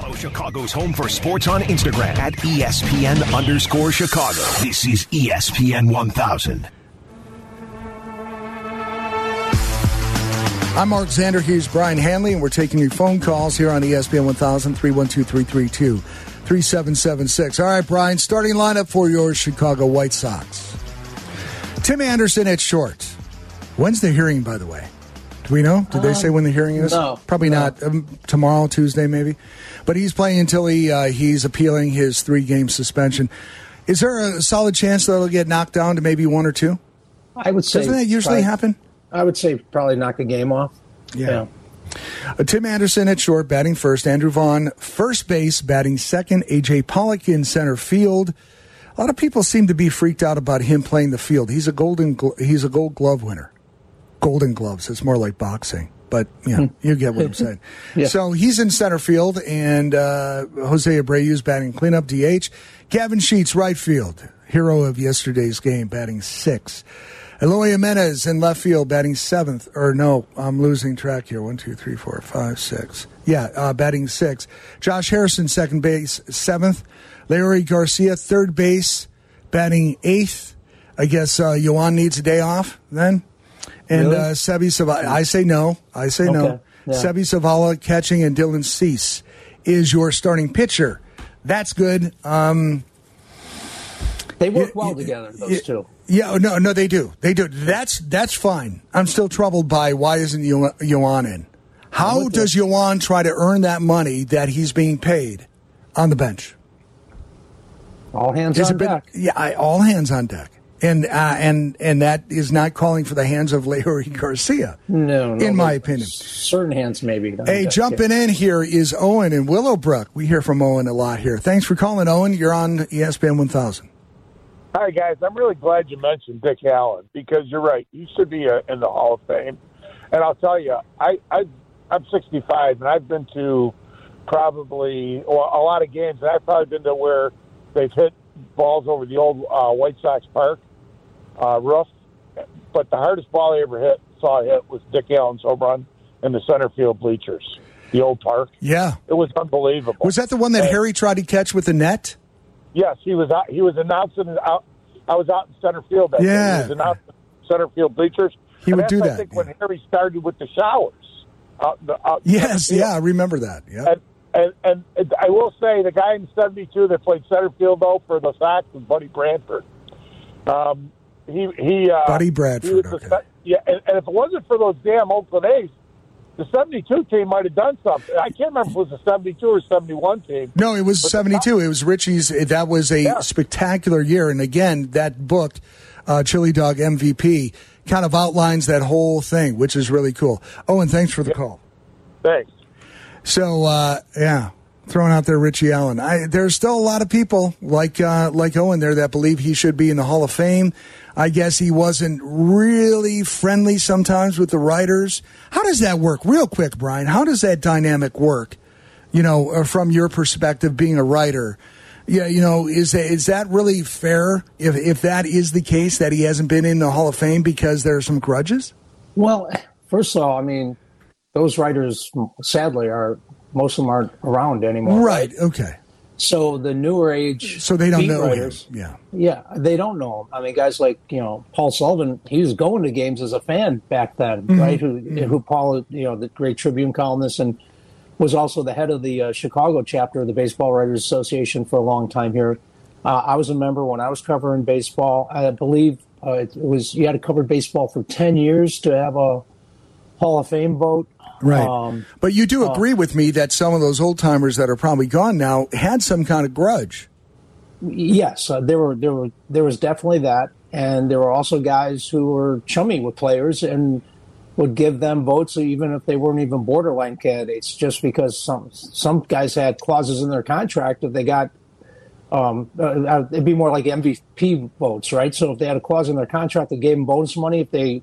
Follow Chicago's home for sports on Instagram at ESPN underscore Chicago. This is ESPN 1000. I'm Mark Zander. Here's Brian Hanley, and we're taking your phone calls here on ESPN 1000 312 332 3776. All right, Brian, starting lineup for your Chicago White Sox. Tim Anderson at short. When's the hearing, by the way? Do we know? Did they say when the hearing is? no, Probably no. not. Um, tomorrow, Tuesday, maybe. But he's playing until he uh, he's appealing his three game suspension. Is there a solid chance that it'll get knocked down to maybe one or two? I would say Doesn't that usually probably- happen? I would say probably knock a game off. Yeah. Uh, Tim Anderson at short, batting first. Andrew Vaughn, first base, batting second. AJ Pollock in center field. A lot of people seem to be freaked out about him playing the field. He's a golden. Glo- he's a Gold Glove winner. Golden Gloves. It's more like boxing, but you know, you get what I'm saying. Yeah. So he's in center field, and uh, Jose Abreu's batting cleanup DH. Gavin Sheets right field, hero of yesterday's game, batting six. Eloy Jimenez in left field, batting seventh. Or no, I'm losing track here. One, two, three, four, five, six. Yeah, uh, batting six. Josh Harrison, second base, seventh. Leury Garcia, third base, batting eighth. I guess uh, Yoan needs a day off then. And Really? uh, Seby Zavala, I say no. I say no. Okay, yeah. Seby Zavala catching and Dylan Cease is your starting pitcher. That's good. Um, They work well together, those two. yeah, oh, no, no, they do. They do. That's that's fine. I'm still troubled by why isn't Yo- Yoan in? How with you. does Yoan try to earn that money that he's being paid on the bench? All hands Has on it been- deck. yeah, I, all hands on deck, and uh, and and that is not calling for the hands of Leury Garcia. No, no, in my opinion. certain hands maybe. on Hey, deck, jumping in here is Owen in Willowbrook. We hear from Owen a lot here. Thanks for calling, Owen. You're on ESPN 1000. Hi guys, I'm really glad you mentioned Dick Allen because you're right. He should be uh, in the Hall of Fame. And I'll tell you, I, I I'm 65 and I've been to probably well, a lot of games. And I've probably been to where they've hit balls over the old uh, White Sox park uh, roof. But the hardest ball I ever hit saw hit was Dick Allen's home run in the center field bleachers, the old park. Yeah. It was unbelievable. Was that the one that And- Harry tried to catch with the net? Yes, he was out. He was announcing it out. I was out in center field. That day. Yeah. he was announcing center field bleachers. He And would do I that, think yeah. when Harry started with the showers. Out the, out Yes, yeah, I remember that. Yeah. And, and and I will say the guy in '72 that played center field though for the Sox was Buddy Bradford. Um, he he uh, Buddy he Bradford, the okay. yeah, and, and if it wasn't for those damn Oakland A's, the '72 team might have done something. I can't remember if it was the '72 or '71 team. No, it was 72. It was Richie's. That was a Yeah. spectacular year. And again, that book, uh, Chili Dog MVP, kind of outlines that whole thing, which is really cool. Owen, thanks for the call. Thanks. So, uh, yeah, throwing out there Richie Allen. I, there's still a lot of people like uh, like Owen there that believe he should be in the Hall of Fame. I guess he wasn't really friendly sometimes with the writers. How does that work? Real quick, Brian. How does that dynamic work? You know, uh, from your perspective, being a writer. Yeah, you know, is that, is that really fair? If if that is the case, that he hasn't been in the Hall of Fame because there are some grudges. Well, first of all, I mean, those writers sadly are most of them aren't around anymore. Right. Okay. So the newer age, So they don't know writers, him. Yeah. Yeah, they don't know him. I mean, guys like you know Paul Sullivan, he was going to games as a fan back then, Mm-hmm. right? Who who Paul, you know, the great Tribune columnist, and was also the head of the uh, Chicago chapter of the Baseball Writers Association for a long time here. Uh, I was a member when I was covering baseball. I believe uh, it was you had to cover baseball for ten years to have a Hall of Fame vote. Right. Um, but you do agree with me that some of those old timers that are probably gone now had some kind of grudge. Yes, uh, there were there were there was definitely that, and there were also guys who were chummy with players and would give them votes even if they weren't even borderline candidates, just because some some guys had clauses in their contract that they got. Um, uh, it'd be more like MVP votes, right? So if they had a clause in their contract that gave them bonus money if they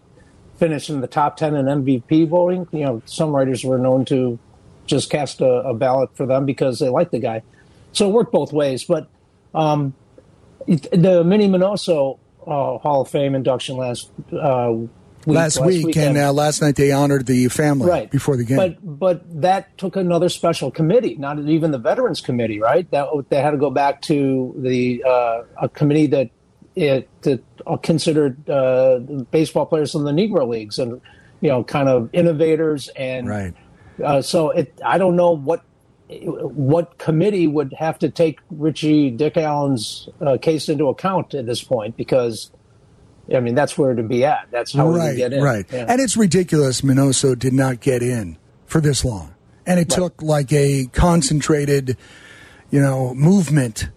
finished in the top ten in MVP voting, you know, some writers were known to just cast a, a ballot for them because they liked the guy. So it worked both ways, but um, the Minnie Minoso uh, Hall of Fame induction last uh, week, last, week, weekend. and uh, last night they honored the family right before the game. But but that took another special committee, not even the Veterans Committee, right? That they had to go back to the uh, a committee that it that considered uh, baseball players in the Negro leagues and you know kind of innovators and right. Uh, so it I don't know what what committee would have to take Richie Dick Allen's uh, case into account at this point because. I mean, that's where to be at. That's how right, we get in. Right. Yeah. And it's ridiculous Minoso did not get in for this long. And it Right. took like a concentrated, you know, movement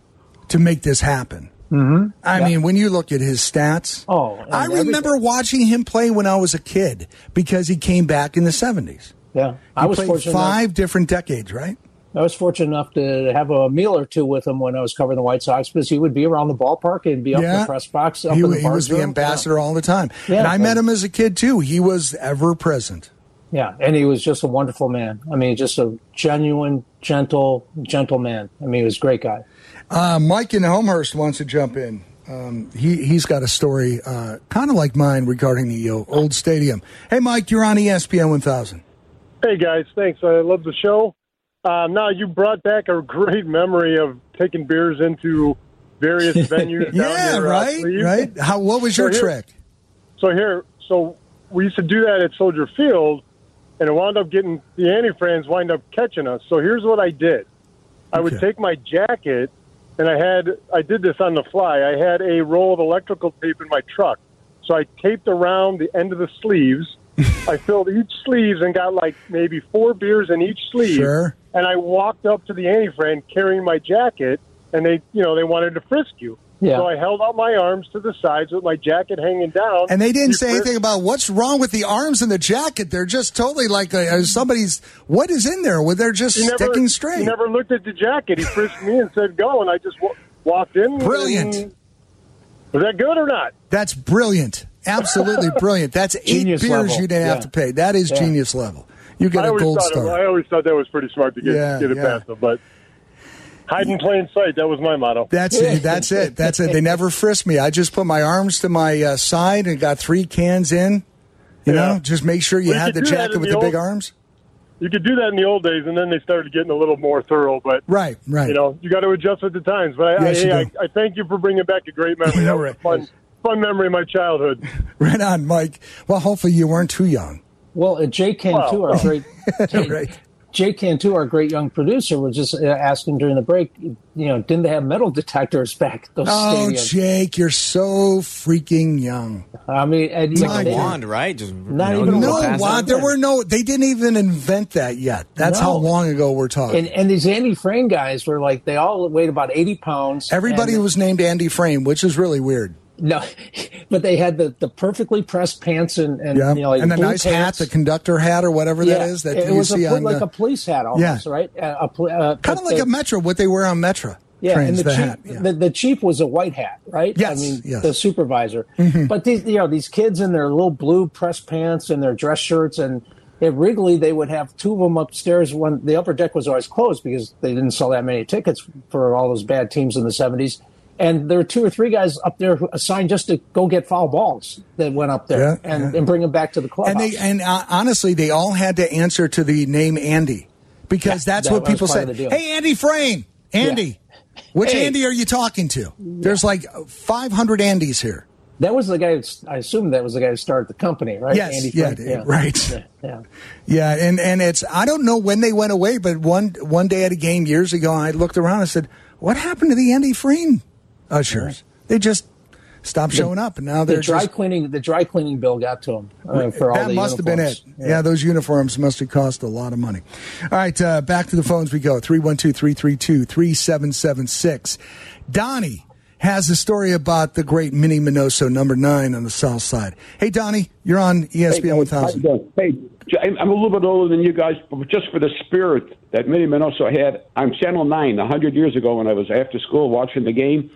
to make this happen. Mm-hmm. I mean, when you look at his stats, Oh, I remember everything. watching him play when I was a kid because he came back in the 70s. Yeah, He I was played fortunate. enough- five different decades, right? I was fortunate enough to have a meal or two with him when I was covering the White Sox because he would be around the ballpark and be up in the press box. Up he, in the he was the ambassador all the time. Yeah. and I met him as a kid too. He was ever present. Yeah. yeah, and he was just a wonderful man. I mean, just a genuine, gentle, gentle man. I mean, he was a great guy. Uh, Mike in Homehurst wants to jump in. Um, he he's got a story uh, kind of like mine regarding the uh, old stadium. Hey, Mike, you're on ESPN 1000. Hey guys, thanks. I love the show. Um, now you brought back a great memory of taking beers into various venues. down Yeah, near, uh, right, right. How what was your So here- trick? So here, so we used to do that at Soldier Field, and it wound up getting the Andy Frains wind up catching us. So here's what I did: I would Okay. take my jacket, and I had I did this on the fly. I had a roll of electrical tape in my truck, so I taped around the end of the sleeves. I filled each sleeves and got like maybe four beers in each sleeve. Sure. And I walked up to the Andy Frain carrying my jacket, and they, you know, they wanted to frisk you. Yeah. So I held out my arms to the sides with my jacket hanging down. And they didn't You say frisk- anything about what's wrong with the arms and the jacket. They're just totally like uh, somebody's. What is in there? Where they're just never, sticking straight. He never looked at the jacket. He frisked me and said, "Go," and I just w- walked in. Brilliant. and- Was that good or not? That's brilliant. Absolutely brilliant. That's eight Genius beers level. you didn't have to pay. That is Yeah. genius level. You get I a always gold thought it, star. I always thought that was pretty smart to get Yeah, get it yeah. past them, but hide in plain sight. That was my motto. That's it. That's it. That's it. They never frisked me. I just put my arms to my uh, side and got three cans in. You Yeah. know, just make sure you Well, you had the could jacket in with the the big old- arms. You could do that in the old days, and then they started getting a little more thorough. But Right, right. you know, you got to adjust with the times. But I, Yes, you I, I. I thank you for bringing back a great memory. That was a fun, fun memory of my childhood. right on, Mike. Well, hopefully you weren't too young. Well, uh, Jay Cantu, Well- our great Jay, Right. Jay Cantu, our great young producer, was just uh, asking during the break. You know, didn't they have metal detectors back at those Oh, stadiums? Jake, you're so freaking young. I mean, and It's you My know, like a they- wand, right? Just Not you know, even a go No, past Juan, it. there were no. They didn't even invent that yet. That's how long ago we're talking. and, and these Andy Frain guys were like they all weighed about eighty pounds. Everybody and- was named Andy Frain, which is really weird. No, but they had the, the perfectly pressed pants and and Yeah, you know like and the nice hat, pants. the conductor hat or whatever that is that it you was see a, on like the, a police hat almost, Yeah. right? Uh, a, uh, kind of like the- a Metro, what they wear on Metro Yeah, trains. and the, chief, hat. Yeah. the, the chief was a white hat, right? Yes, I mean, yes. the supervisor. But these, you know, these kids in their little blue press pants and their dress shirts, and at Wrigley they would have two of them upstairs. When the upper deck was always closed because they didn't sell that many tickets for all those bad teams in the seventies. And there were two or three guys up there who assigned just to go get foul balls that went up there Yeah, and, yeah. and bring them back to the clubhouse. and they and uh, honestly, they all had to answer to the name Andy because Yeah, that's that what people said. of the deal. Hey, Andy Frain, Andy. Which Hey. Andy are you talking to? There's like 500 Andys here. that was the guy. I assume that was the guy who started the company, right? Yes, Andy yeah, Frank. right. Yeah, yeah. Yeah, and and it's I don't know when they went away, but one one day at a game years ago, I looked around and said, "What happened to the Andy Frain ushers? They just stopped showing up, and now they're dry just." cleaning the dry cleaning bill got to them uh, for all that the must have been it. uniforms. Yeah. those uniforms must have cost a lot of money. All right, uh, back to the phones we go 312 332 3776. Donnie has a story about the great Minnie Minoso, number nine on the south side. Hey, Donnie, you're on ESPN How 1000. Hey, j- I'm I'm a little bit older than you guys, but just for the spirit that Minnie Minoso had on Channel 9 a 100 years ago when I was after school watching the game,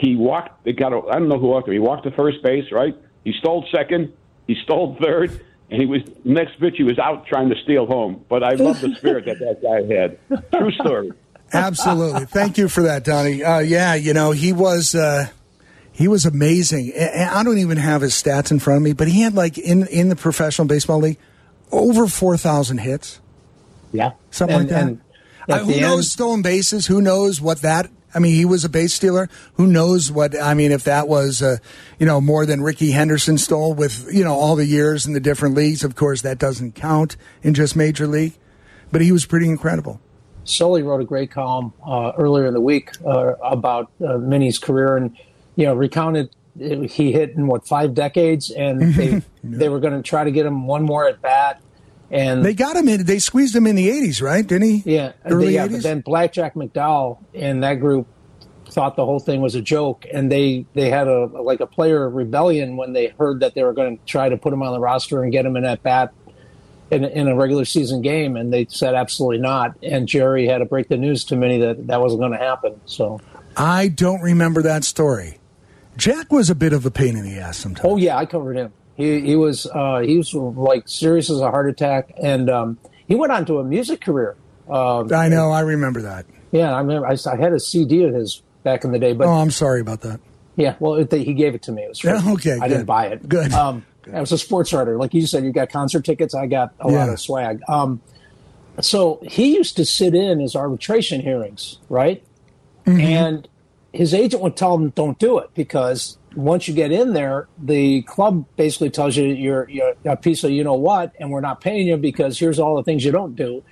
he walked, they got a, I don't know who walked him. He walked to first base, right? He stole second, he stole third, and he was, next pitch, he was out trying to steal home. But I love the spirit that that guy had. True story. Absolutely. Thank you for that, Donnie. Uh, yeah, you know, he was. Uh, He was amazing. I don't even have his stats in front of me, but he had like in in the professional baseball league over four thousand hits. Yeah, something and, like that. Uh, who knows end, stolen bases? Who knows what that? I mean, he was a base stealer. Who knows what? I mean, if that was, uh, you know, more than Rickey Henderson stole with, you know, all the years in the different leagues. Of course, that doesn't count in just major league. But he was pretty incredible. Sully wrote a great column uh, earlier in the week uh, about uh, Minnie's career and you know recounted he hit in what five decades and they they were going to try to get him one more at bat and they got him in they squeezed him in the 80s right didn't he yeah early yeah 80s? but then blackjack mcdowell and that group thought the whole thing was a joke and they they had a like a player rebellion when they heard that they were going to try to put him on the roster and get him in at bat in, in a regular season game, and they said absolutely not. And Jerry had to break the news to Minnie that that wasn't going to happen. So I don't remember that story. Jack was a bit of a pain in the ass sometimes. Oh yeah, I covered him. He he was uh, he was like serious as a heart attack, and um, he went on to a music career. Uh, I know, I remember that. Yeah, I remember. I, I, had a CD of his back in the day. But oh, I'm sorry about that. Yeah, well, it, he gave it to me. It was free. Yeah, okay. I good. didn't buy it. Good. Um, I was a sports writer. Like you said, you got concert tickets. I got a yeah. lot of swag. Um, so he used to sit in his arbitration hearings, right? Mm-hmm. And his agent would tell him, "Don't do it," because once you get in there, the club basically tells you you're, you're a piece of you know what, and we're not paying you because here's all the things you don't do,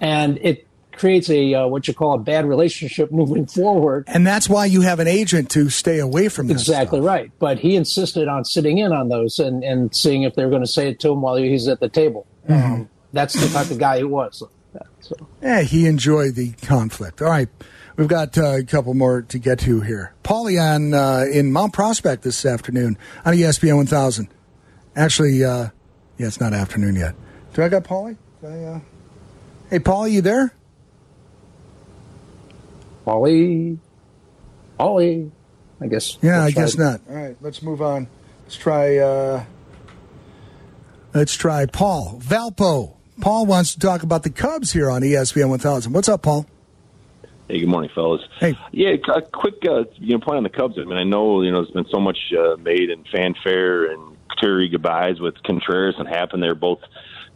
and it creates a uh, what you call a bad relationship moving forward. And that's why you have an agent to stay away from this. Exactly stuff. right. But he insisted on sitting in on those and, and seeing if they were going to say it to him while he's at the table. Mm-hmm. Um, that's the type of guy he was. So. Yeah, he enjoyed the conflict. All right. We've got uh, a couple more to get to here. Paulie on uh, in Mount Prospect this afternoon on ESPN 1000. Actually, uh, yeah, it's not afternoon yet. Do I got Paulie? I, uh, hey, Paulie, you there? Paulie, Ollie. I guess. Yeah, I guess not. All right, let's move on. Let's try. Uh, let's try Paul Valpo. Paul wants to talk about the Cubs here on ESPN 1000. What's up, Paul? Hey, good morning, fellas. Hey, yeah, a quick uh, you know point on the Cubs. I mean, I know you know there's been so much uh, made and fanfare and teary goodbyes with Contreras and Happen. They're both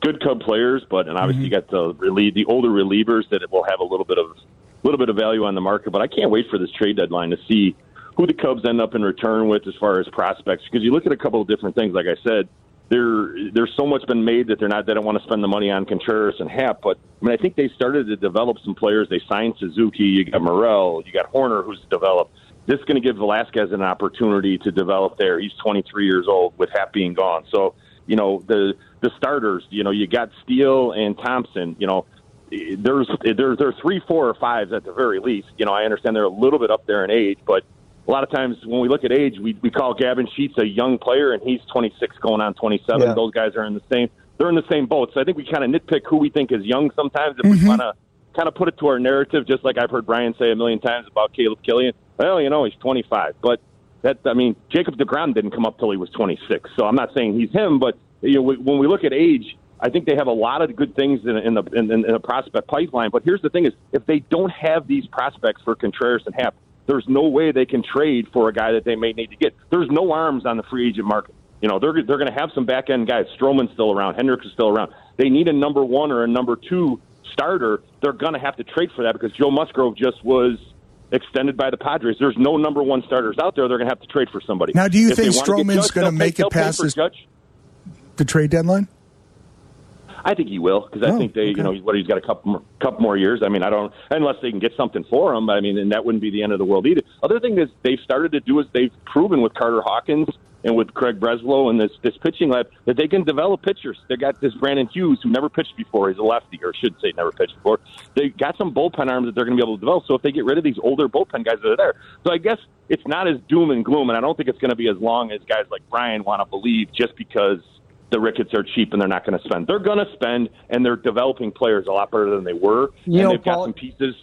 good Cub players, but and obviously mm-hmm. you got the relieve the older relievers that will have a little bit of a little bit of value on the market. But I can't wait for this trade deadline to see who the Cubs end up in return with as far as prospects. Because you look at a couple of different things. Like I said, there there's so much been made that they're not they don't want to spend the money on Contreras and Happ. But I mean, I think they started to develop some players. They signed Suzuki. You got Morel. You got Hoerner, who's developed. This is going to give Velazquez an opportunity to develop there. He's 23 years old with Happ being gone. So you know the the starters. You know you got Steele and Thompson. You know there's there there are three, four, or fives at the very least. You know, I understand they're a little bit up there in age, but a lot of times when we look at age, we we call Gavin Sheets a young player, and he's 26 going on 27. Yeah. Those guys are in the same they're in the same boat. So I think we kind of nitpick who we think is young sometimes if mm-hmm. we want to kind of put it to our narrative, just like I've heard Brian say a million times about Caleb Killian. Well, you know, he's 25, but that I mean, Jacob Degrom didn't come up till he was 26. So I'm not saying he's him, but you know, when we look at age I think they have a lot of good things in, in the in, in the prospect pipeline. But here's the thing: is if they don't have these prospects for Contreras and Happ, there's no way they can trade for a guy that they may need to get. There's no arms on the free agent market. You know, they're they're going to have some back end guys. Stroman's still around. Hendricks is still around. They need a number one or a number two starter. They're going to have to trade for that because Joe Musgrove just was extended by the Padres. There's no number one starters out there. They're going to have to trade for somebody. Now, do you if think Stroman's going to make it past this, the trade deadline? I think he will because I oh, think they, okay. you know, what he's got a couple more, couple more years. I mean, I don't unless they can get something for him. I mean, and that wouldn't be the end of the world either. Other thing is they've started to do is they've proven with Carter Hawkins and with Craig Breslow and this this pitching lab that they can develop pitchers. They got this Brandon Hughes who never pitched before. He's a lefty, or should say never pitched before. They got some bullpen arms that they're going to be able to develop. So if they get rid of these older bullpen guys that are there, so I guess it's not as doom and gloom, and I don't think it's going to be as long as guys like Brian want to believe just because the Ricketts are cheap and they're not going to spend. They're going to spend, and they're developing players a lot better than they were. You and know, they've Paul, got some pieces.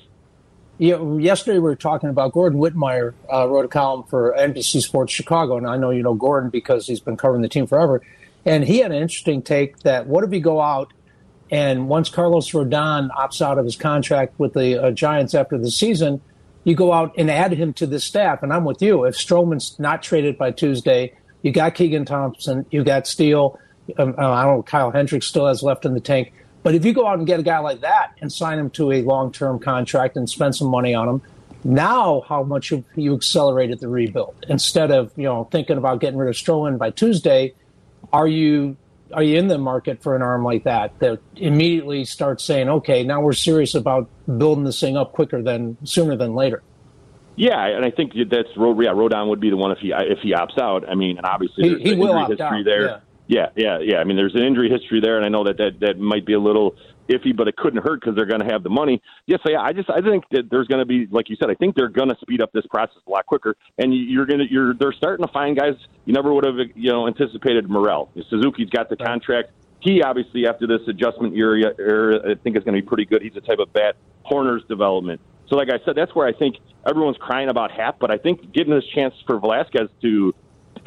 Yeah, yesterday we were talking about Gordon Wittenmyer uh, wrote a column for NBC Sports Chicago, and I know you know Gordon because he's been covering the team forever. And he had an interesting take that what if we go out and once Carlos Rodon opts out of his contract with the uh, Giants after the season, you go out and add him to the staff. And I'm with you. If Stroman's not traded by Tuesday, you got Keegan Thompson, you got Steele. Um, I don't know, Kyle Hendricks still has left in the tank. But if you go out and get a guy like that and sign him to a long term contract and spend some money on him, now how much you, you accelerated the rebuild instead of you know thinking about getting rid of Stroman by Tuesday. Are you are you in the market for an arm like that that immediately starts saying, okay, now we're serious about building this thing up quicker than sooner than later? Yeah, and I think that's yeah, Rodon would be the one if he if he opts out. I mean, and obviously he, he will opt history out. there. Yeah. Yeah, yeah, yeah. I mean, there's an injury history there, and I know that that, that might be a little iffy, but it couldn't hurt because they're going to have the money. Yes, yeah, I just I think that there's going to be, like you said, I think they're going to speed up this process a lot quicker, and you're going to you're they're starting to find guys you never would have you know anticipated. Morel, Suzuki's got the contract. He obviously after this adjustment area, year, I think is going to be pretty good. He's the type of bat. Hoerner's development. So, like I said, that's where I think everyone's crying about Happ, but I think getting this chance for Velazquez to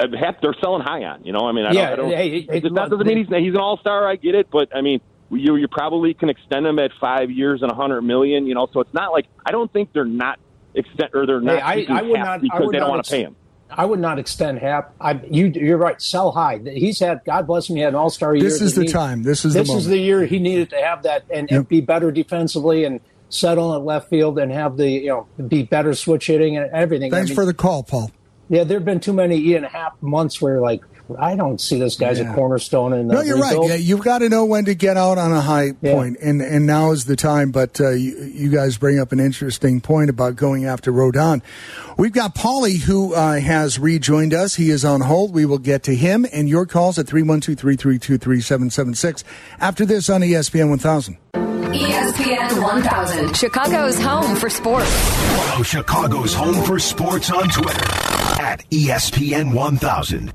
Uh, Happ, they're selling high on. You know, I mean, I yeah, don't. I don't hey, hey, that doesn't mean he's he's an all star. I get it, but I mean, you you probably can extend him at five years and a hundred million. You know, so it's not like I don't think they're not extend or they're not. Hey, I, I would not because would they don't not want ex- to pay him. I would not extend Hap. I, you, you're right. Sell high. He's had. God bless him. He had an All Star year. This is the he- time. This is this the is the year he needed to have that and, and be better defensively and settle at left field and have the you know be better switch hitting and everything. I Thanks mean, for the call, Paul. Yeah. There have been too many and a half months where like I don't see this guy's Yeah. a cornerstone in No, you're right. Yeah, you've got to know when to get out on a high Yeah. point, and and now is the time. But uh, you, you guys bring up an interesting point about going after Rodon. We've got Paulie who uh, has rejoined us. He is on hold. We will get to him and your calls at 312-332-3776 after this on ESPN 1000. ESPN 1000, Chicago's home for sports. Follow Chicago's Home for Sports on Twitter at ESPN 1000.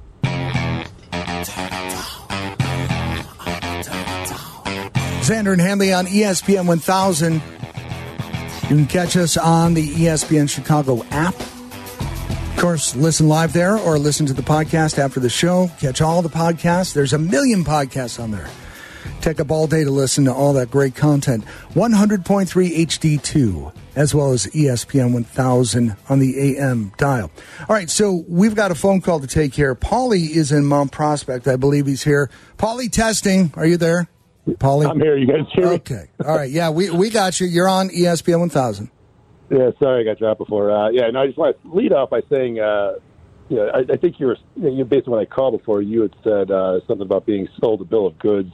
Xander and Hanley on ESPN 1000. You can catch us on the ESPN Chicago app. Of course, listen live there or listen to the podcast after the show. Catch all the podcasts. There's a million podcasts on there. Take up all day to listen to all that great content. 100.3 HD2, as well as ESPN 1000 on the AM dial. All right, so we've got a phone call to take here. Paulie is in Mount Prospect. I believe he's here. Paulie testing. Are you there? Paulie? I'm here. You guys hear me? Okay. All right. Yeah, we, we got you. You're on ESPN 1000. Yeah, sorry I got dropped before. Uh, yeah, no, I just want to lead off by saying, uh, you know, I, I think you were, you know, based on what I called before, you had said uh, something about being sold a bill of goods,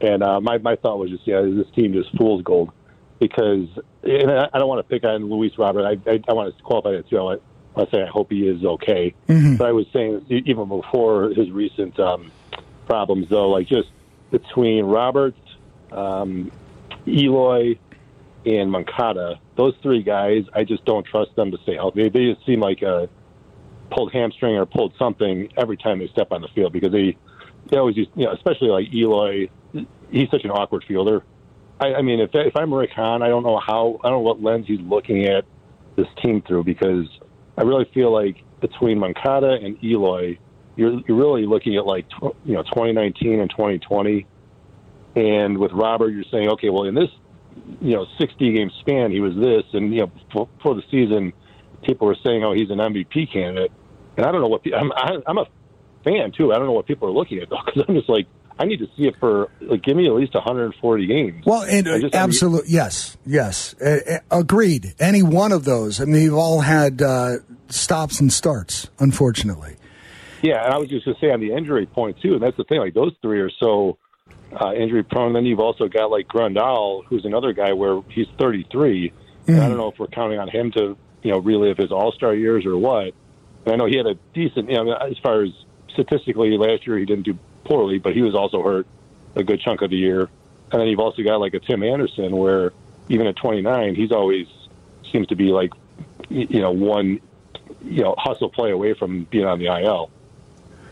and uh, my my thought was just, yeah, this team just fool's gold, because, and I, I don't want to pick on Luis Robert. I I, I want to qualify that too. I want to say I hope he is okay, but I was saying even before his recent um, problems, though, like just between Roberts, um, Eloy, and Moncada, those three guys, I just don't trust them to stay healthy. They, they just seem like a pulled hamstring or pulled something every time they step on the field because they they always just you know especially like Eloy, he's such an awkward fielder. I, I mean, if if I'm Rick Hahn, I don't know how I don't know what lens he's looking at this team through because I really feel like between Moncada and Eloy, you're you're really looking at like tw- you know 2019 and 2020. And with Robert, you're saying, okay, well, in this you know 60 game span, he was this, and you know before, the season, people were saying, oh, he's an MVP candidate, and I don't know what pe- I'm. I, I'm a fan too. I don't know what people are looking at though, because I'm just like, I need to see it for like, give me at least 140 games. Well, and just- absolutely, yes, yes, uh, agreed. Any one of those. I mean, they've all had uh, stops and starts, unfortunately. Yeah, and I was just going to say on the injury point too, and that's the thing. Like those three are so uh, injury prone. Then you've also got like Grandal, who's another guy where he's 33. And I don't know if we're counting on him to you know relive his All Star years or what. And I know he had a decent, you know, as far as statistically last year he didn't do poorly, but he was also hurt a good chunk of the year. And then you've also got like a Tim Anderson, where even at 29, he's always seems to be like you know one you know hustle play away from being on the IL.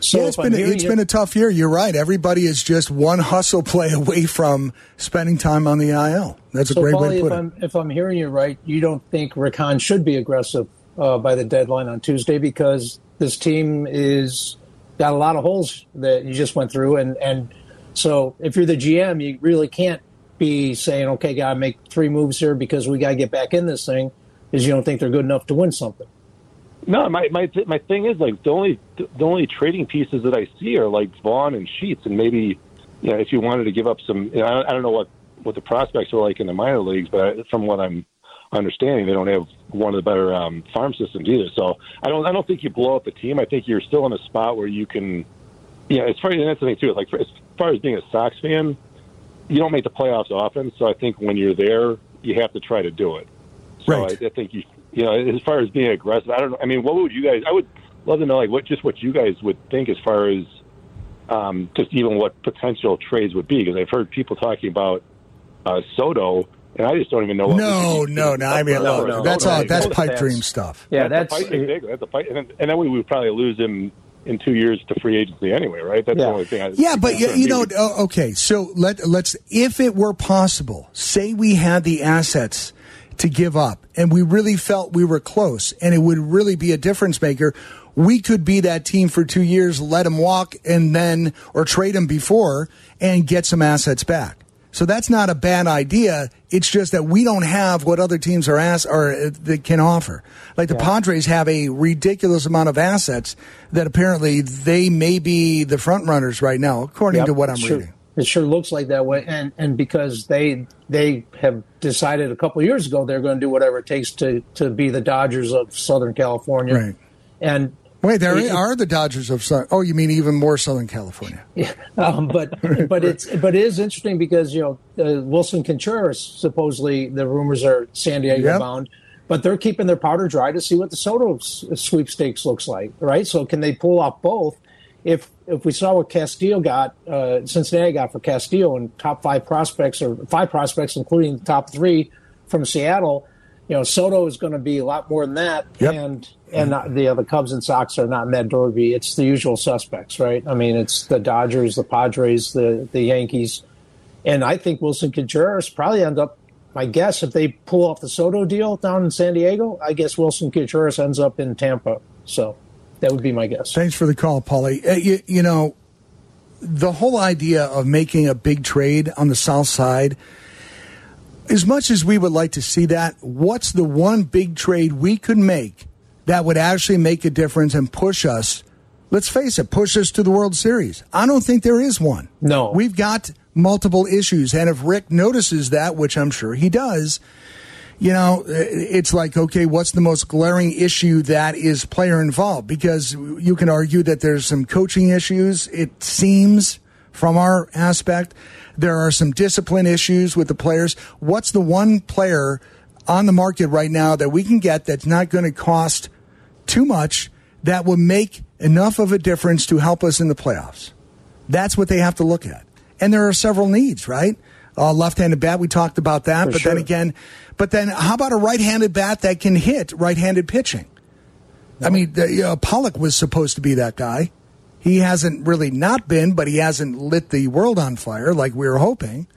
So yeah, it's been hearing it's you- been a tough year. You're right. Everybody is just one hustle play away from spending time on the IL. That's a So, great Paulie, way to if put it. I'm if I'm hearing you right, you don't think Rick Hahn should be aggressive uh, by the deadline on Tuesday because this team is got a lot of holes that you just went through, and and so if you're the GM, you really can't be saying, okay, got to make three moves here because we got to get back in this thing. is you don't think they're good enough to win something. No, my my my thing is like the only the only trading pieces that I see are like Vaughn and Sheets, and maybe you know if you wanted to give up some, you know, I, I don't know what what the prospects are like in the minor leagues, but from what I'm understanding, they don't have one of the better um, farm systems either. So I don't I don't think you blow up the team. I think you're still in a spot where you can, you know, as far as and that's the thing too. Like for, as far as being a Sox fan, you don't make the playoffs often. So I think when you're there, you have to try to do it. So Right. I, I think you you know as far as being aggressive, I don't. I mean, what would you guys? I would love to know like what just what you guys would think as far as um, just even what potential trades would be because I've heard people talking about uh, Soto. And I just don't even know. What No, we no, no. I mean, No, no, that's no, all. no, That's no, pipe dream stuff. Yeah, that's, that's a fight, exactly. That's a fight, and then, and then we would probably lose him in two years to free agency anyway, right? That's Yeah. the only thing. I, Yeah, but you, you know, oh, okay. So let let's if it were possible, say we had the assets to give up, and we really felt we were close, and it would really be a difference maker. We could be that team for two years, let him walk, and then or trade him before and get some assets back. So that's not a bad idea. It's just that we don't have what other teams are ask or uh, that can offer. Like the Padres have a ridiculous amount of assets that apparently they may be the front runners right now, according Yep, to what I'm sure. reading. It sure looks like that way, and and because they they have decided a couple of years ago they're going to do whatever it takes to to be the Dodgers of Southern California, Right. and Wait, there It- are the Dodgers of Southern. Oh, you mean even more Southern California? um, but but it's but it is interesting because you know uh, Wilson Contreras supposedly the rumors are San Diego Yep. bound, but they're keeping their powder dry to see what the Soto sweepstakes looks like, right? So can they pull off both? If if we saw what Castillo got, uh, Cincinnati got for Castillo and top five prospects or five prospects, including the top three from Seattle, you know Soto is going to be a lot more than that, Yep. and and not, the other Cubs and Sox are not Ned Derby. It's the usual suspects, right? I mean, it's the Dodgers, the Padres, the the Yankees, and I think Wilson Contreras probably end up. My guess, if they pull off the Soto deal down in San Diego, I guess Wilson Contreras ends up in Tampa. So that would be my guess. Thanks for the call, Paulie. Uh, you, you know, the whole idea of making a big trade on the South Side, as much as we would like to see that, what's the one big trade we could make that would actually make a difference and push us? Let's face it, push us to the World Series. I don't think there is one. No. We've got multiple issues. And if Rick notices that, which I'm sure he does, you know, it's like, okay, what's the most glaring issue that is player involved? Because you can argue that there's some coaching issues, it seems, from our aspect. There are some discipline issues with the players. What's the one player on the market right now that we can get that's not going to cost too much that will make enough of a difference to help us in the playoffs? That's what they have to look at. And there are several needs, right? Uh, left-handed bat, we talked about that. For but then again, but then how about a right-handed bat that can hit right-handed pitching? I mean, the, know, Pollock was supposed to be that guy. He hasn't really not been, but he hasn't lit the world on fire like we were hoping.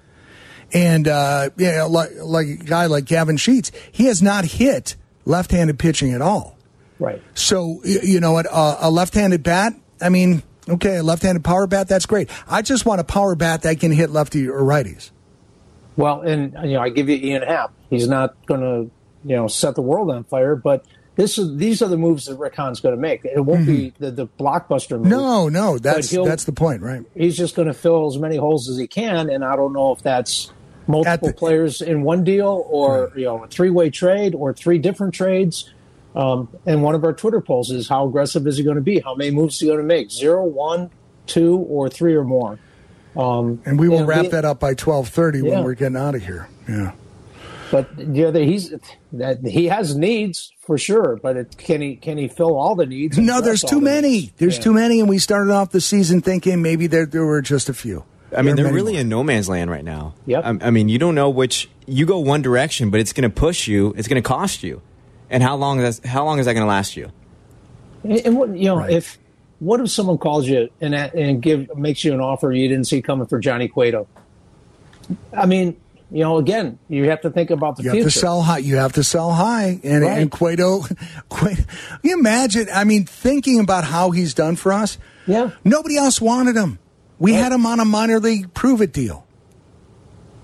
And uh, know, like like a guy like Gavin Sheets, he has not hit left-handed pitching at all. Right. So you know what? Uh, a left-handed bat. I mean, okay, a left-handed power bat. That's great. I just want a power bat that can hit lefty or righties. Well, and you know, I give you Ian Happ. He's not going to, you know, set the world on fire, but this is these are the moves that Rick Hahn's going to make. It won't be the, the blockbuster move. Mm-hmm. No, no, that's that's the point, right? He's just going to fill as many holes as he can, and I don't know if that's multiple the- players in one deal or you know a three way trade or three different trades. Um, and one of our Twitter polls is how aggressive is he going to be? How many moves is he going to make? Zero, one, two, or three or more? Um, And we will and wrap we- that up by twelve thirty Yeah. when we're getting out of here. Yeah. But yeah, that he's that he has needs for sure. But it, can he can he fill all the needs? No, there's too many. needs? There's Yeah. too many, and we started off the season thinking maybe there there were just a few. I mean, There are they're really more. in no man's land right now. Yep. I, I mean, you don't know which you go one direction, but it's going to push you. It's going to cost you. And how long is how long is that going to last you? And, and what you know, Right. if what if someone calls you and and give makes you an offer you didn't see coming for Johnny Cueto? I mean, you know, again, you have to think about the You future. have to sell high. You have to sell high, and Right. and Cueto, Cueto. You imagine? I mean, thinking about how he's done for us. Yeah. Nobody else wanted him. We Right. had him on a minor league prove it deal.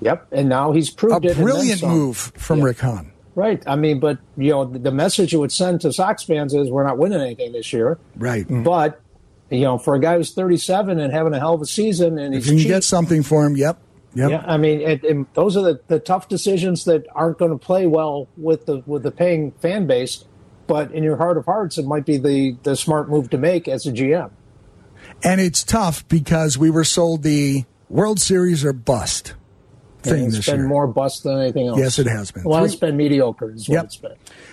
Yep, and now he's proved A it. and then brilliant move from Yeah. Rick Hahn. Right. I mean, but you know, the message it would send to Sox fans is we're not winning anything this year. Right. Mm-hmm. But you know, for a guy who's 37 and having a hell of a season, and If he's you can cheap, get something for him, yep. Yep. yeah, I mean, and, and those are the, the tough decisions that aren't going to play well with the with the paying fan base. But in your heart of hearts, it might be the the smart move to make as a GM. And it's tough because we were sold the World Series or bust thing it's this been year. more bust than anything else. Yes, it has been. Well, Three- it's been mediocre. Is what Yep. it's been.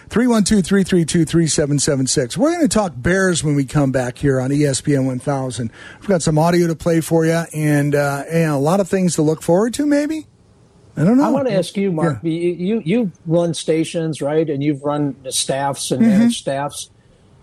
312 332 3776. We're going to talk Bears when we come back here on ESPN 1000. We've got some audio to play for you and, uh, and a lot of things to look forward to, maybe? I don't know. I want to ask you, Mark. You, you you run stations, right? And you've run the staffs and managed staffs.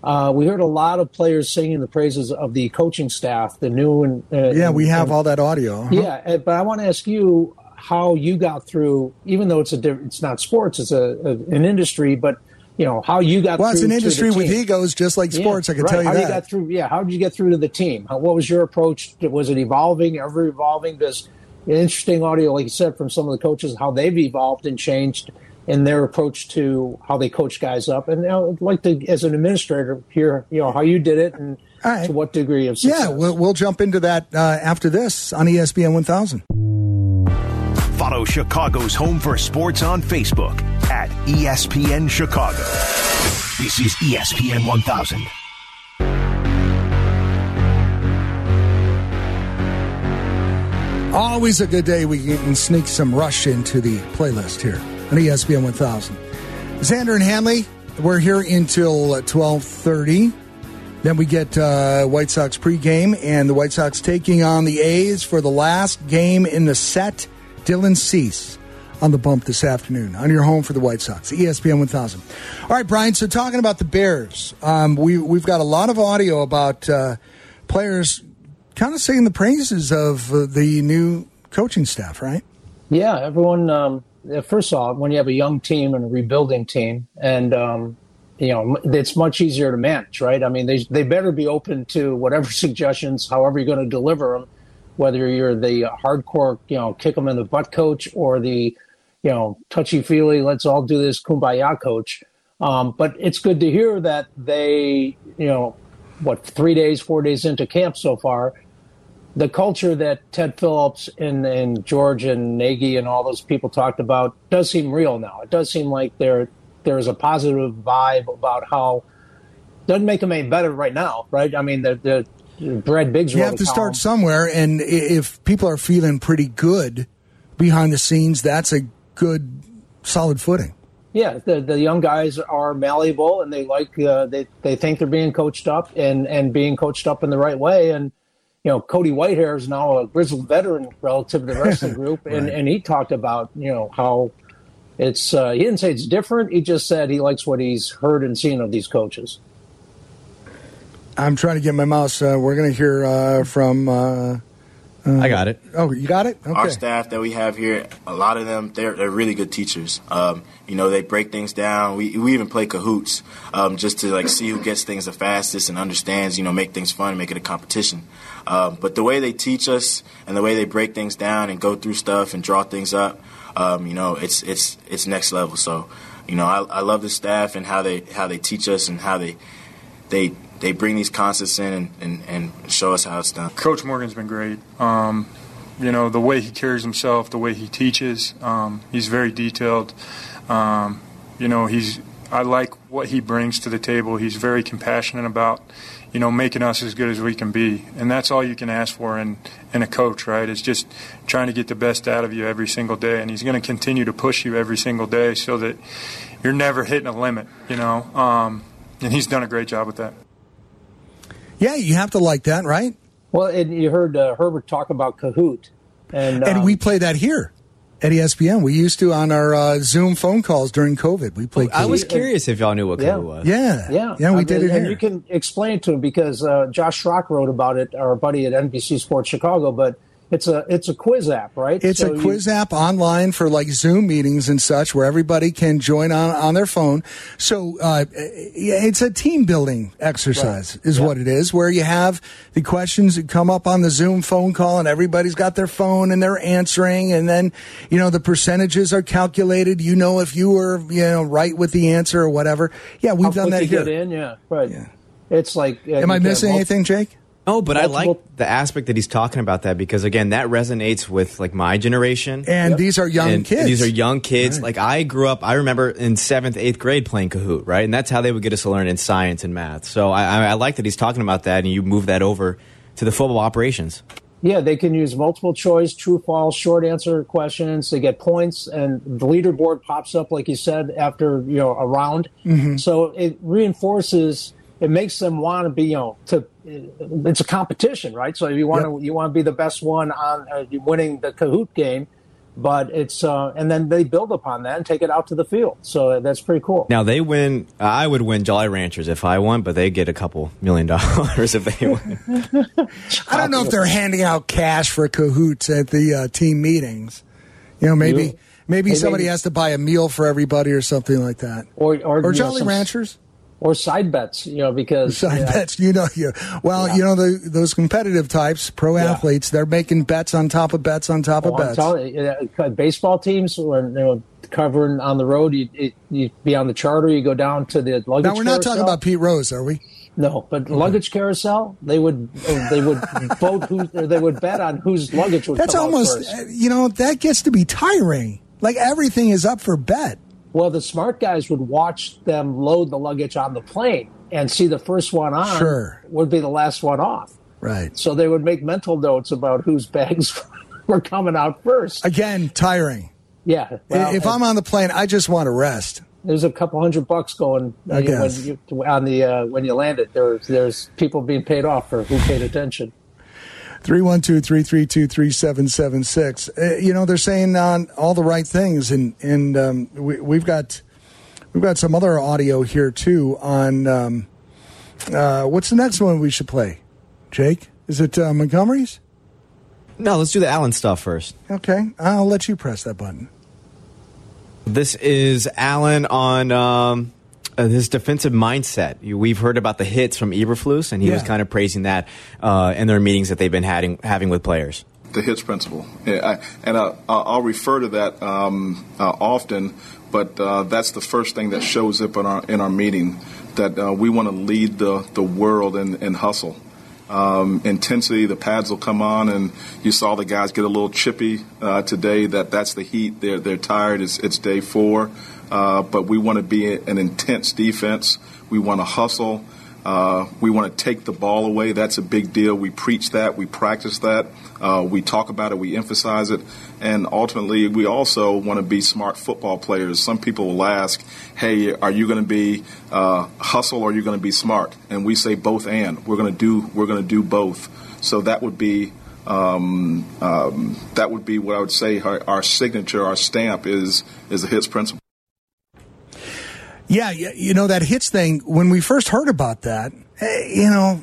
Uh, we heard a lot of players singing the praises of the coaching staff, the new and uh, Yeah, we have all that audio. Uh-huh. Yeah, uh, but I want to ask you how you got through, even though it's a diff- it's not sports, it's a, a an industry, but you know how you got. Through. Well, it's an industry with egos, just like Yeah, sports. I can right. tell you how that. you got through. Yeah, how did you get through to the team? How, what was your approach? Was it evolving, ever evolving? Does interesting audio, like you said, from some of the coaches, how they've evolved and changed in their approach to how they coach guys up. And I'd like to, as an administrator, hear you know how you did it and to what degree of success. yeah, we'll, we'll jump into that uh, after this on ESPN 1000. Follow Chicago's Home for Sports on Facebook at ESPN Chicago. This is ESPN 1000. Always a good day. We can sneak some rush into the playlist here on ESPN 1000. Xander and Hanley, we're here until twelve thirty. Then we get uh, White Sox pregame, and the White Sox taking on the A's for the last game in the set. Dylan Cease on the bump this afternoon on your home for the White Sox, ESPN 1000. All right, Brian. So talking about the Bears, um, we we've got a lot of audio about uh, players kind of saying the praises of uh, the new coaching staff, right? Yeah, everyone. Um, first of all, when you have a young team and a rebuilding team, and um, you know it's much easier to manage, right? I mean, they they better be open to whatever suggestions, however you're going to deliver them. Whether you're the hardcore, you know, kick them in the butt coach, or the, you know, touchy feely, let's all do this kumbaya coach. Um, but it's good to hear that they, you know, what three days, four days into camp so far, the culture that Ted Phillips and, and George and Nagy and all those people talked about does seem real now. It does seem like there there is a positive vibe about how doesn't make them any better right now, right? I mean, the, the Brad Biggs You have to start somewhere, and if people are feeling pretty good behind the scenes, that's a good solid footing. Yeah, the the young guys are malleable and they like uh, they they think they're being coached up and and being coached up in the right way. And you know Cody Whitehair is now a grizzled veteran relative to the rest of the group. And and he talked about you know how it's uh, he didn't say it's different. He just said he likes what he's heard and seen of these coaches. I'm trying to get my mouse. Uh, we're going to hear uh, from. Uh, I got it. Oh, you got it. Our staff that we have here, a lot of them, they're, they're really good teachers. Um, you know, they break things down. We, we even play Kahoots um, just to like see who gets things the fastest and understands. You know, make things fun, make it a competition. Um, but the way they teach us and the way they break things down and go through stuff and draw things up, um, you know, it's it's it's next level. So, you know, I, I love the staff and how they how they teach us and how they they they bring these concepts in and, and, and show us how it's done. Coach Morgan's been great. Um, you know, the way he carries himself, the way he teaches, um, he's very detailed. Um, you know, he's I like what he brings to the table. He's very compassionate about, you know, making us as good as we can be. And that's all you can ask for in, in a coach, right? It's just trying to get the best out of you every single day. And he's going to continue to push you every single day so that you're never hitting a limit, you know. Um, and he's done a great job with that. Yeah, you have to like that, right? Well, and you heard uh, Herbert talk about Kahoot, and and um, we play that here at ESPN. We used to on our uh, Zoom phone calls during COVID. We played. Kahoot. I was curious if y'all knew what Yeah. Kahoot was. Yeah, Yeah, yeah. We I did mean, it and here. you can explain it to him because uh, Josh Schrock wrote about it, our buddy at NBC Sports Chicago. But It's a it's a quiz app, right? It's So a you- quiz app online for like Zoom meetings and such, where everybody can join on on their phone. So uh, it's a team building exercise, is what it is, where you have the questions that come up on the Zoom phone call, and everybody's got their phone and they're answering, and then you know the percentages are calculated. You know if you were you know right with the answer or whatever. Yeah, we've how done that you here. in, yeah, right. It's like. uh, Am I missing mul- anything, Jake? Oh, but I like the aspect that he's talking about that because again, that resonates with like my generation. And these are young And kids. These are young kids. Like I grew up, I remember in seventh, eighth grade playing Kahoot, right? And that's how they would get us to learn in science and math. So I, I, I like that he's talking about that, and you move that over to the football operations. Yeah, they can use multiple choice, true, false, short answer questions. They get points, and the leaderboard pops up, like you said, after you know a round. Mhm. So it reinforces. It makes them want to be, you know, to. It's a competition, right? So you want to you want to be the best one on uh, winning the Kahoot game, but it's uh, and then they build upon that and take it out to the field. So that's pretty cool. Now they win. I would win Jolly Ranchers if I won, but they get a couple million dollars if they win. I don't know if they're handing out cash for Kahoots at the uh, team meetings. You know, maybe You- maybe Hey, somebody maybe- has to buy a meal for everybody or something like that. Or or, you know, Jolly some- Ranchers. Or side bets, you know, because Side yeah, bets, you know, you well, you know, the, those competitive types, pro athletes, they're making bets on top of bets on top Oh, of bets. you, uh, baseball teams when you know covering on the road, you you be on the charter, you go down to the luggage. Now we're not talking about Pete Rose, are we? no, but luggage carousel, they would uh, they would vote who they would bet on whose luggage would That's come out almost, uh, you know, that gets to be tiring. Like everything is up for bet. Well, the smart guys would watch them load the luggage on the plane and see the first one on Sure. would be the last one off. Right. So they would make mental notes about whose bags were coming out first. Again, tiring. Yeah. well, if I'm on the plane, I just want to rest. there's a couple hundred bucks going I uh, when you, on the uh, when you land it. There's there's people being paid off for who paid attention. 312 332 3776. Uh, You know, they're saying on all the right things, and, and um, we, we've got. We've got some other audio here too on um, uh, what's the next one we should play? Jake, is it uh, Montgomery's? no, let's do the Alan stuff first. Okay, I'll let you press that button. This is Alan on um, uh, his defensive mindset. You- We've heard about the hits from Eberflus, and he was kind of praising that uh, in their meetings that they've been having having with players. the hits principle. Yeah, I, and I, I'll refer to that um, uh, often, but uh, that's the first thing that shows up in our in our meeting that uh, we want to lead the the world in, in hustle. Um, intensity, the pads will come on, and you saw the guys get a little chippy uh, today. That that's the heat. They're they're tired. It's, it's day four, uh, but we want to be an intense defense. We want to hustle. Uh, we want to take the ball away. That's a big deal. We preach that. We practice that. Uh, we talk about it. We emphasize it. And ultimately, we also want to be smart football players. Some people will ask, hey, are you going to be uh, hustle or are you going to be smart? And we say both and. We're going to do, we're going to do both. So that would be um, um, that would be what I would say our, our signature, our stamp is is the hits principle. Yeah, you know that hits thing. When we first heard about that, eh, you know,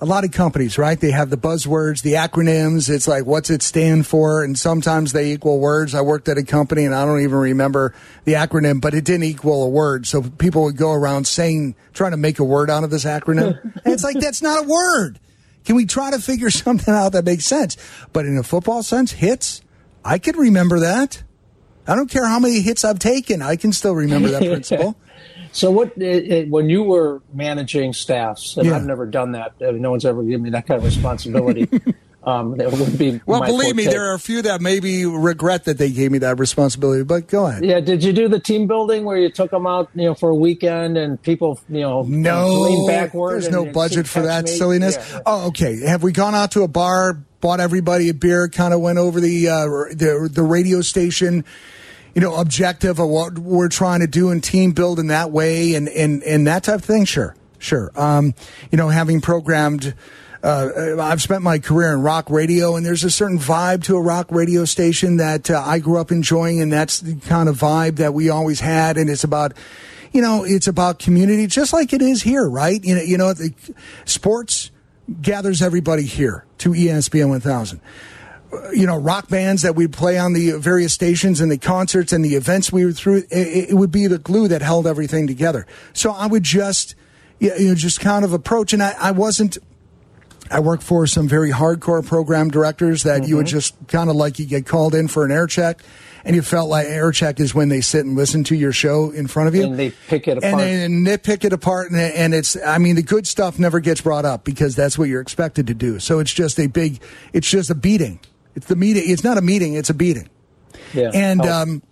a lot of companies, right? They have the buzzwords, the acronyms. It's like, what's it stand for? And sometimes they equal words. I worked at a company, and I don't even remember the acronym, but it didn't equal a word. So people would go around saying, trying to make a word out of this acronym. and it's like that's not a word. Can we try to figure something out that makes sense? But in a football sense, hits. I can remember that. I don't care how many hits I've taken. I can still remember that principle. So what? It, it, when you were managing staffs, and Yeah. I've never done that. uh, No one's ever given me that kind of responsibility. um, that would be Well, believe me, forte. there are a few that maybe regret that they gave me that responsibility. But go ahead. Yeah, did you do the team building where you took them out, you know, for a weekend and people, you know, No, lean backward? there's no budget for that me? silliness. Yeah. Oh, okay. Have we gone out to a bar, bought everybody a beer, kind of went over the uh, the the radio station, you know, objective of what we're trying to do and team build in that way and and and that type of thing? Sure, sure. Um, you know, having programmed. Uh, I've spent my career in rock radio, and there's a certain vibe to a rock radio station that uh, I grew up enjoying, and that's the kind of vibe that we always had. And it's about, you know, it's about community, just like it is here, right? You know, you know, the sports gathers everybody here to ESPN 1000. You know, rock bands that we'd play on the various stations and the concerts and the events we were through. It, it would be the glue that held everything together. So I would just, you know, just kind of approach, and I, I wasn't. I worked for some very hardcore program directors that you would mm-hmm. just kind of like you get called in for an air check, and you felt like air check is when they sit and listen to your show in front of you, And they pick it apart, and apart. they nitpick it apart, and, and it's I mean the good stuff never gets brought up because that's what you're expected to do. So it's just a big, it's just a beating. It's the meeting. It's not a meeting. It's a beating. yeah. And Oh. um,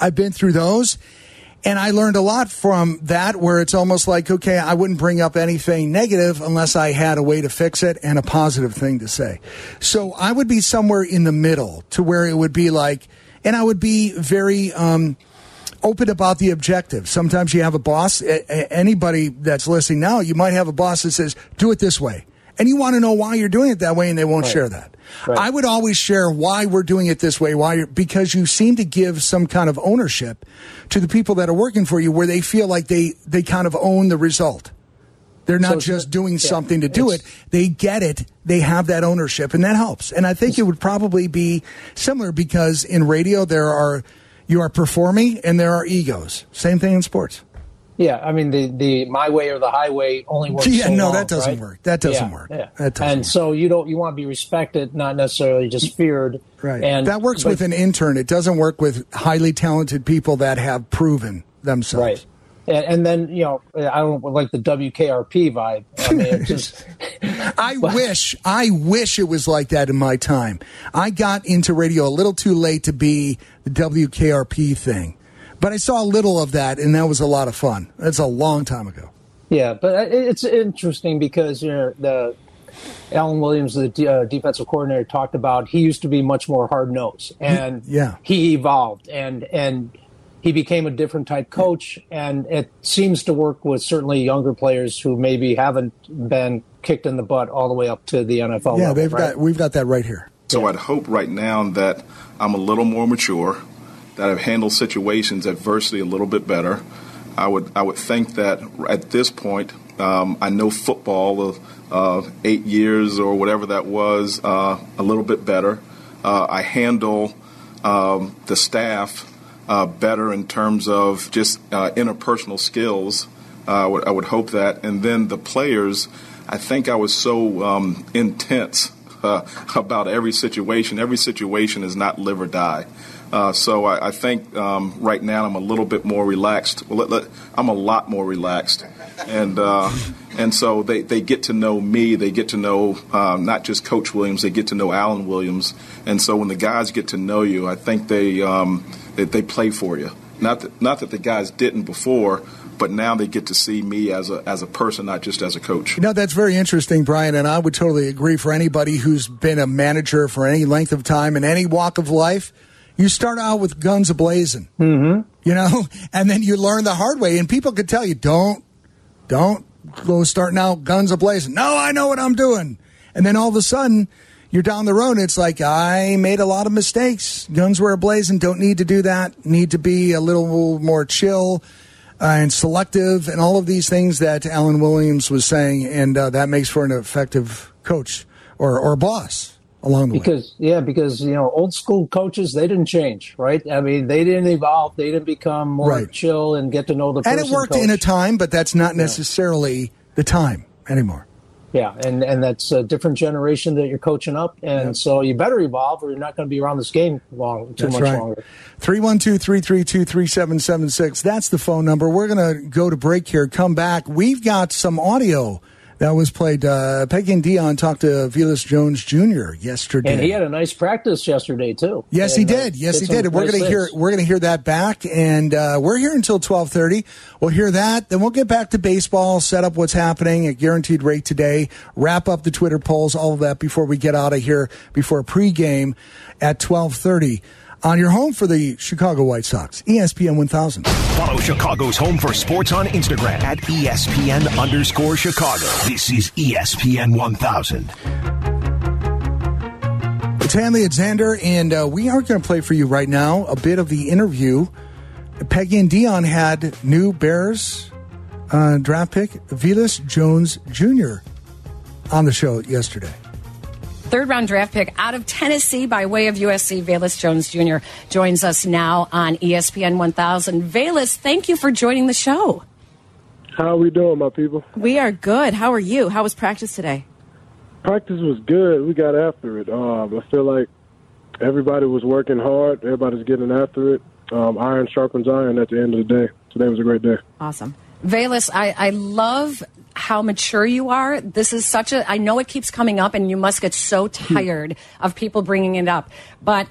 I've been through those, and I learned a lot from that. Where it's almost like, okay, I wouldn't bring up anything negative unless I had a way to fix it and a positive thing to say. So I would be somewhere in the middle to where it would be like, and I would be very. Um, Open about the objective. Sometimes you have a boss. Anybody that's listening now, you might have a boss that says, "Do it this way," and you want to know why you're doing it that way, and they won't Right. share that. Right. I would always share why we're doing it this way, why because you seem to give some kind of ownership to the people that are working for you, where they feel like they they kind of own the result. They're not it's just doing yeah, something to do it; they get it. They have that ownership, and that helps. And I think it would probably be similar because in radio there are you are performing and there are egos. Same thing in sports. Yeah, I mean the the my way or the highway only works. Yeah, so no, long, that doesn't right? work. That doesn't Yeah, work. Yeah. That doesn't and work. so you don't you want to be respected, not necessarily just feared. Right. And that works but- with an intern. It doesn't work with highly talented people that have proven themselves. right. And, and then you know I don't like the WKRP vibe. I mean, just I wish, I wish it was like that in my time. I got into radio a little too late to be the WKRP thing, but I saw a little of that, and that was a lot of fun. That's a long time ago. Yeah, but it's interesting because you know the Alan Williams, the uh, defensive coordinator, talked about he used to be much more hard nosed, and Yeah. he evolved and and he became a different type coach, and it seems to work with certainly younger players who maybe haven't been kicked in the butt all the way up to the NFL. yeah, level, they've right? got we've got that right here. So I'd hope right now that I'm a little more mature, that I've handled situations, adversity a little bit better. I would I would think that at this point um, I know football of uh, eight years or whatever that was uh, a little bit better. Uh, I handle um, the staff uh, better in terms of just uh, interpersonal skills. Uh, I, would, I would hope that, and then the players. I think I was so um, intense uh, about every situation. Every situation is not live or die. Uh, so I, I think um, right now I'm a little bit more relaxed. Well, let, let, I'm a lot more relaxed, and uh, and so they, they get to know me. They get to know um, not just Coach Williams. They get to know Alan Williams. And so when the guys get to know you, I think they um, they, they play for you. Not that, not that the guys didn't before, but now they get to see me as a as a person, not just as a coach. You know, that's very interesting, Brian, and I would totally agree for anybody who's been a manager for any length of time in any walk of life. You start out with guns ablazing, mm-hmm. you know, and then you learn the hard way. And people could tell you, don't, don't go starting out guns ablazing. No, I know what I'm doing. And then all of a sudden, you're down the road and it's like, I made a lot of mistakes. Guns were ablazing. Don't need to do that. Need to be a little more chill uh, and selective and all of these things that Alan Williams was saying. And uh, that makes for an effective coach or, or boss along the way. because yeah, because you know old school coaches they didn't change, right? I mean they didn't evolve, they didn't become more Right. chill and get to know the And it worked coach. in a time, but that's not necessarily the time anymore. Yeah, and and that's a different generation that you're coaching up, and so you better evolve, or you're not going to be around this game long too That's much right. longer. 312 332 3776. That's the phone number. We're going to go to break here, come back. We've got some audio that was played. Uh, Peggy and Dion talked to Velus Jones Jr. yesterday. And he had a nice practice yesterday too. Yes, he And, uh, did. Yes, he did. And we're going to hear we're going to hear that back, and uh, we're here until twelve thirty. We'll hear that, then we'll get back to baseball, set up what's happening at Guaranteed Rate today, wrap up the Twitter polls, all of that before we get out of here before pregame at twelve thirty on your home for the Chicago White Sox, ESPN one thousand. Follow Chicago's home for sports on Instagram at ESPN underscore Chicago. This is ESPN 1000. It's Hanley and Xander, and uh, we are going to play for you right now a bit of the interview. Peggy and Dion had new Bears uh, draft pick, Velus Jones Jr., on the show yesterday. Third round draft pick out of Tennessee by way of USC. Velus Jones Jr. joins us now on ESPN 1000. Velus, thank you for joining the show. How are we doing, my people? We are good. How are you? How was practice today? Practice was good. We got after it. Um, I feel like everybody was working hard. Everybody's getting after it. Um, iron sharpens iron at the end of the day. Today was a great day. Awesome. Velus, I, I love how mature you are. This is such a, I know it keeps coming up and you must get so hmm. tired of people bringing it up, but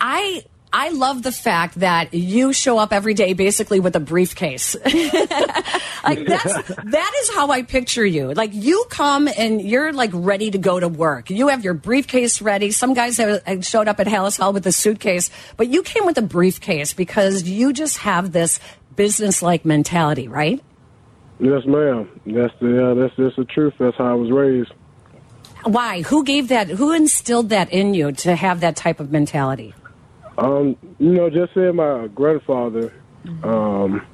I, I love the fact that you show up every day basically with a briefcase. like that's that is how I picture you. Like you come and you're like ready to go to work. You have your briefcase ready. Some guys have have showed up at Halas Hall with a suitcase, but you came with a briefcase because you just have this business-like mentality, right? Yes, ma'am. That's the yeah, that's just the truth. That's how I was raised. Why? Who gave that? Who instilled that in you to have that type of mentality? Um, you know, just saying my grandfather, um,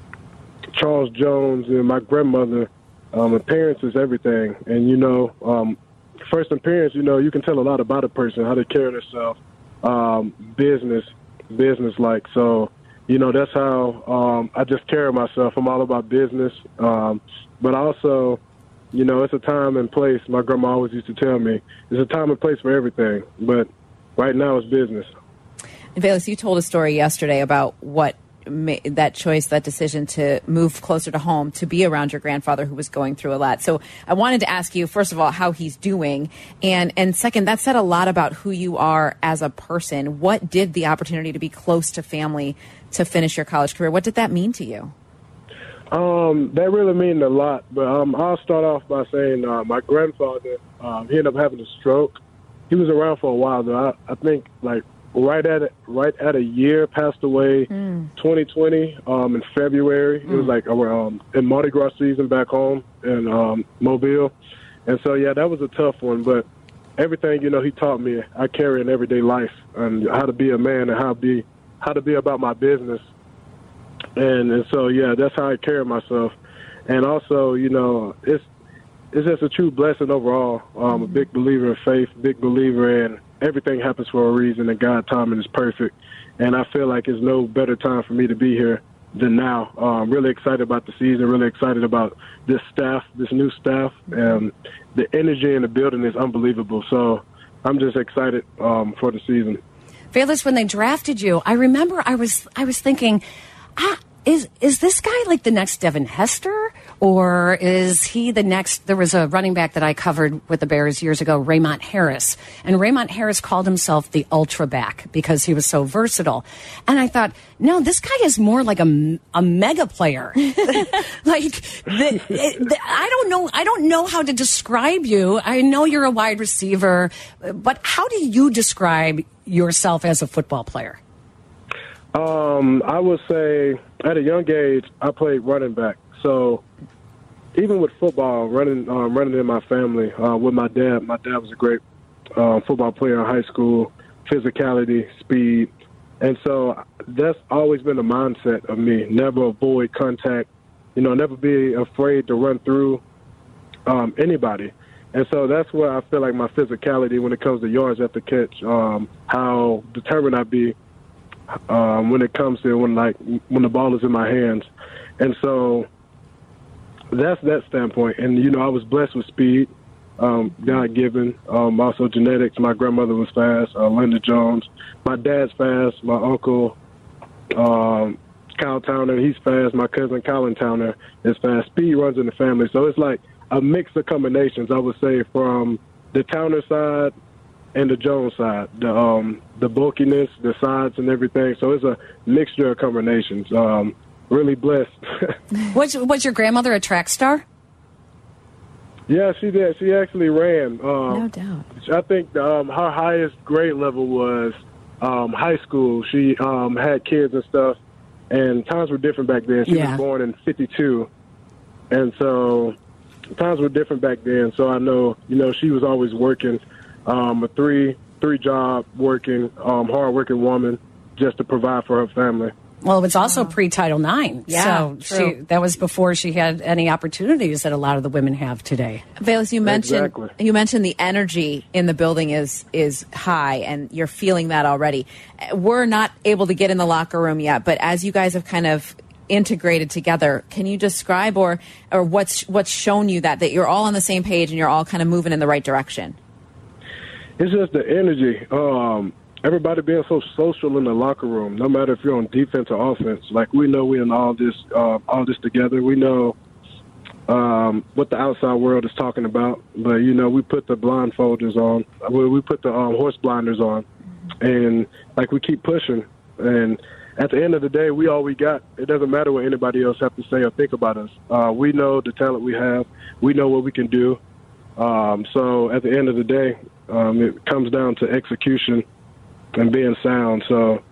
Charles Jones, and my grandmother. Um, appearance is everything, and you know, um, first appearance, you know, you can tell a lot about a person, how they carry themselves, um, business, business like. So, you know, that's how um, I just carry myself. I'm all about business, um, but also, you know, it's a time and place. My grandma always used to tell me, "It's a time and place for everything, but right now it's business. Velus, you told a story yesterday about what that choice, that decision to move closer to home, to be around your grandfather who was going through a lot. So I wanted to ask you, first of all, how he's doing. And, and second, that said a lot about who you are as a person. What did the opportunity to be close to family to finish your college career, what did that mean to you? Um, that really means a lot. But um, I'll start off by saying uh, my grandfather, um, he ended up having a stroke. He was around for a while, though. I, I think like right at it, right at a year, passed away. 2020 um, in February. It was like around in Mardi Gras season back home in um, Mobile, and so yeah, that was a tough one. But everything you know, he taught me I carry in everyday life and how to be a man and how to be how to be about my business and and so yeah, that's how I carry myself. And also, you know, it's it's just a true blessing overall. I'm a big believer in faith, big believer in everything happens for a reason, and God timing is perfect. And I feel like it's no better time for me to be here than now. Uh, I'm really excited about the season. Really excited about this staff, this new staff, and the energy in the building is unbelievable. So I'm just excited um, for the season. Velus, when they drafted you, I remember I was I was thinking, ah, is is this guy like the next Devin Hester, or is he the next? There was a running back that I covered with the Bears years ago, Raymont Harris, and Raymont Harris called himself the ultra back because he was so versatile. And I thought, no, this guy is more like a, a mega player. like the, the- I don't know, I don't know how to describe you. I know you're a wide receiver, but how do you describe yourself as a football player? Um, I would say at a young age, I played running back. So even with football, running um, running in my family uh, with my dad. My dad was a great uh, football player in high school. Physicality, speed, and so that's always been the mindset of me. Never avoid contact. You know, never be afraid to run through um, anybody. And so that's where I feel like my physicality when it comes to yards after catch, um, how determined I be um, when it comes to when like when the ball is in my hands, and so that's that standpoint. And you know, I was blessed with speed, um, God given, um, also genetics. My grandmother was fast, uh, Linda Jones. My dad's fast. My uncle, um, Kyle Towner, he's fast. My cousin Colin Towner is fast. Speed runs in the family, so it's like a mix of combinations. I would say from the Towner side and the Jones side, the um, the bulkiness, the sides, and everything. So it's a mixture of combinations. Um, really blessed. Was was your grandmother a track star? yeah, she did. She actually ran. Um, No doubt. I think um, her highest grade level was um, high school. She um, had kids and stuff, and times were different back then. She Yeah. was born in '52, and so times were different back then. So I know, you know, she was always working, um, a three three job working, um, hard working woman, just to provide for her family. Well, it was also pre Title IX. Yeah, so she, true. that was before she had any opportunities that a lot of the women have today. Velus, you mentioned Exactly. you mentioned the energy in the building is is high, and you're feeling that already. We're not able to get in the locker room yet, but as you guys have kind of integrated together, can you describe or or what's what's shown you that that you're all on the same page and you're all kind of moving in the right direction? It's just the energy. Um, everybody being so social in the locker room, no matter if you're on defense or offense. Like we know we're in all this, uh, all this together. We know um, what the outside world is talking about, but you know, we put the blindfolders on. We, put the um, horse blinders on, and like we keep pushing. And at the end of the day, we all we got. It doesn't matter what anybody else have to say or think about us. Uh, we know the talent we have. We know what we can do. Um, so at the end of the day, um, it comes down to execution and being sound. So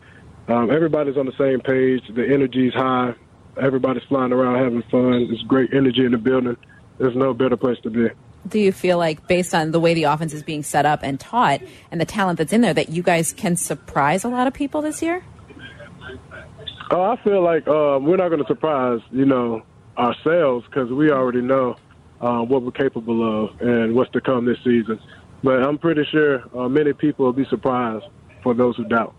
um, everybody's on the same page. The energy's high. Everybody's flying around having fun. There's great energy in the building. There's no better place to be. Do you feel like, based on the way the offense is being set up and taught, and the talent that's in there, that you guys can surprise a lot of people this year? Oh, I feel like um, we're not going to surprise, you know, ourselves because we already know uh, what we're capable of and what's to come this season. But I'm pretty sure uh, many people will be surprised for those who doubt.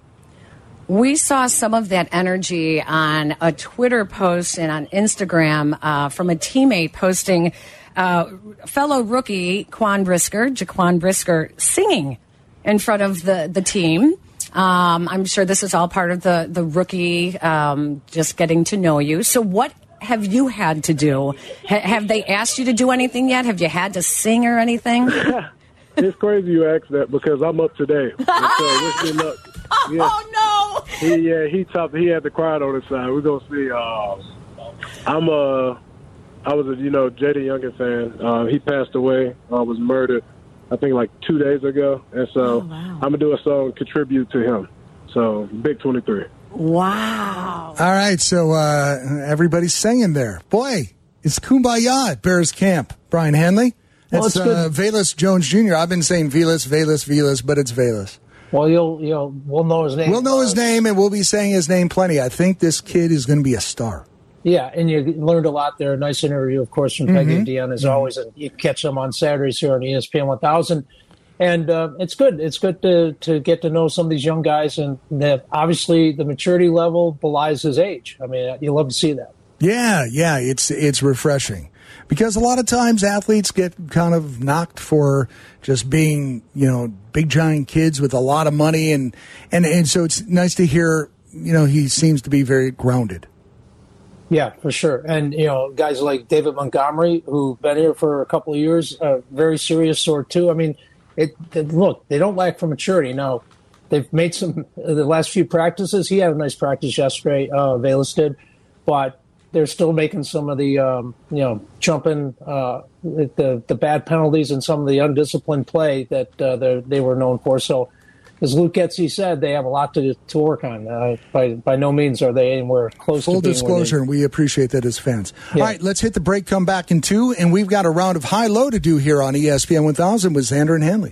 We saw some of that energy on a Twitter post and on Instagram uh, from a teammate posting uh, fellow rookie Quan Brisker, Jaquan Brisker, singing in front of the, the team. Um, I'm sure this is all part of the, the rookie um, just getting to know you. So, what have you had to do? Ha- have they asked you to do anything yet? Have you had to sing or anything? it's crazy you ask that because I'm up today. And so wish me luck. Yeah. Oh no! He yeah he top he had the crowd on his side. We're gonna see. Uh, I'm uh I was a you know Jaden Youngin fan. Uh, he passed away. Uh, was murdered. I think like two days ago, and so I'm gonna do a song contribute to him. So big twenty three. Wow. All right, so uh, everybody's singing there. Boy, it's Kumbaya at Bears Camp. Brian Hanley. Well, That's it's good. uh, Velas Jones Jr. I've been saying Velas, Velas, Velas, but it's Velas. Well, you'll you'll we'll know his name. We'll know his name and we'll be saying his name plenty. I think this kid is going to be a star. Yeah, and you learned a lot there. Nice interview, of course, from Peggy Mhm. and Dion, as Mhm. always. And you catch them on Saturdays here on ESPN 1000. And uh, it's good. It's good to, to get to know some of these young guys. And that obviously the maturity level belies his age. I mean, you love to see that. Yeah, yeah, it's it's refreshing because a lot of times athletes get kind of knocked for just being you know big giant kids with a lot of money and and and so it's nice to hear you know he seems to be very grounded. Yeah, for sure. And, you know, guys like David Montgomery, who've been here for a couple of years, uh, very serious sort too. I mean, it, it- look, they don't lack for maturity. Now, they've made some, the last few practices, he had a nice practice yesterday, uh, Velus did, but they're still making some of the, um, you know, jumping, uh, the, the bad penalties and some of the undisciplined play that uh, they they were known for. So, as Luke Getsy said, they have a lot to, to work on. Uh, by, by no means are they anywhere close Full where they- disclosure, and we appreciate that as fans. All right, let's hit the break, come back in two, and we've got a round of high low to do here on ESPN 1000 with Xander and Hanley.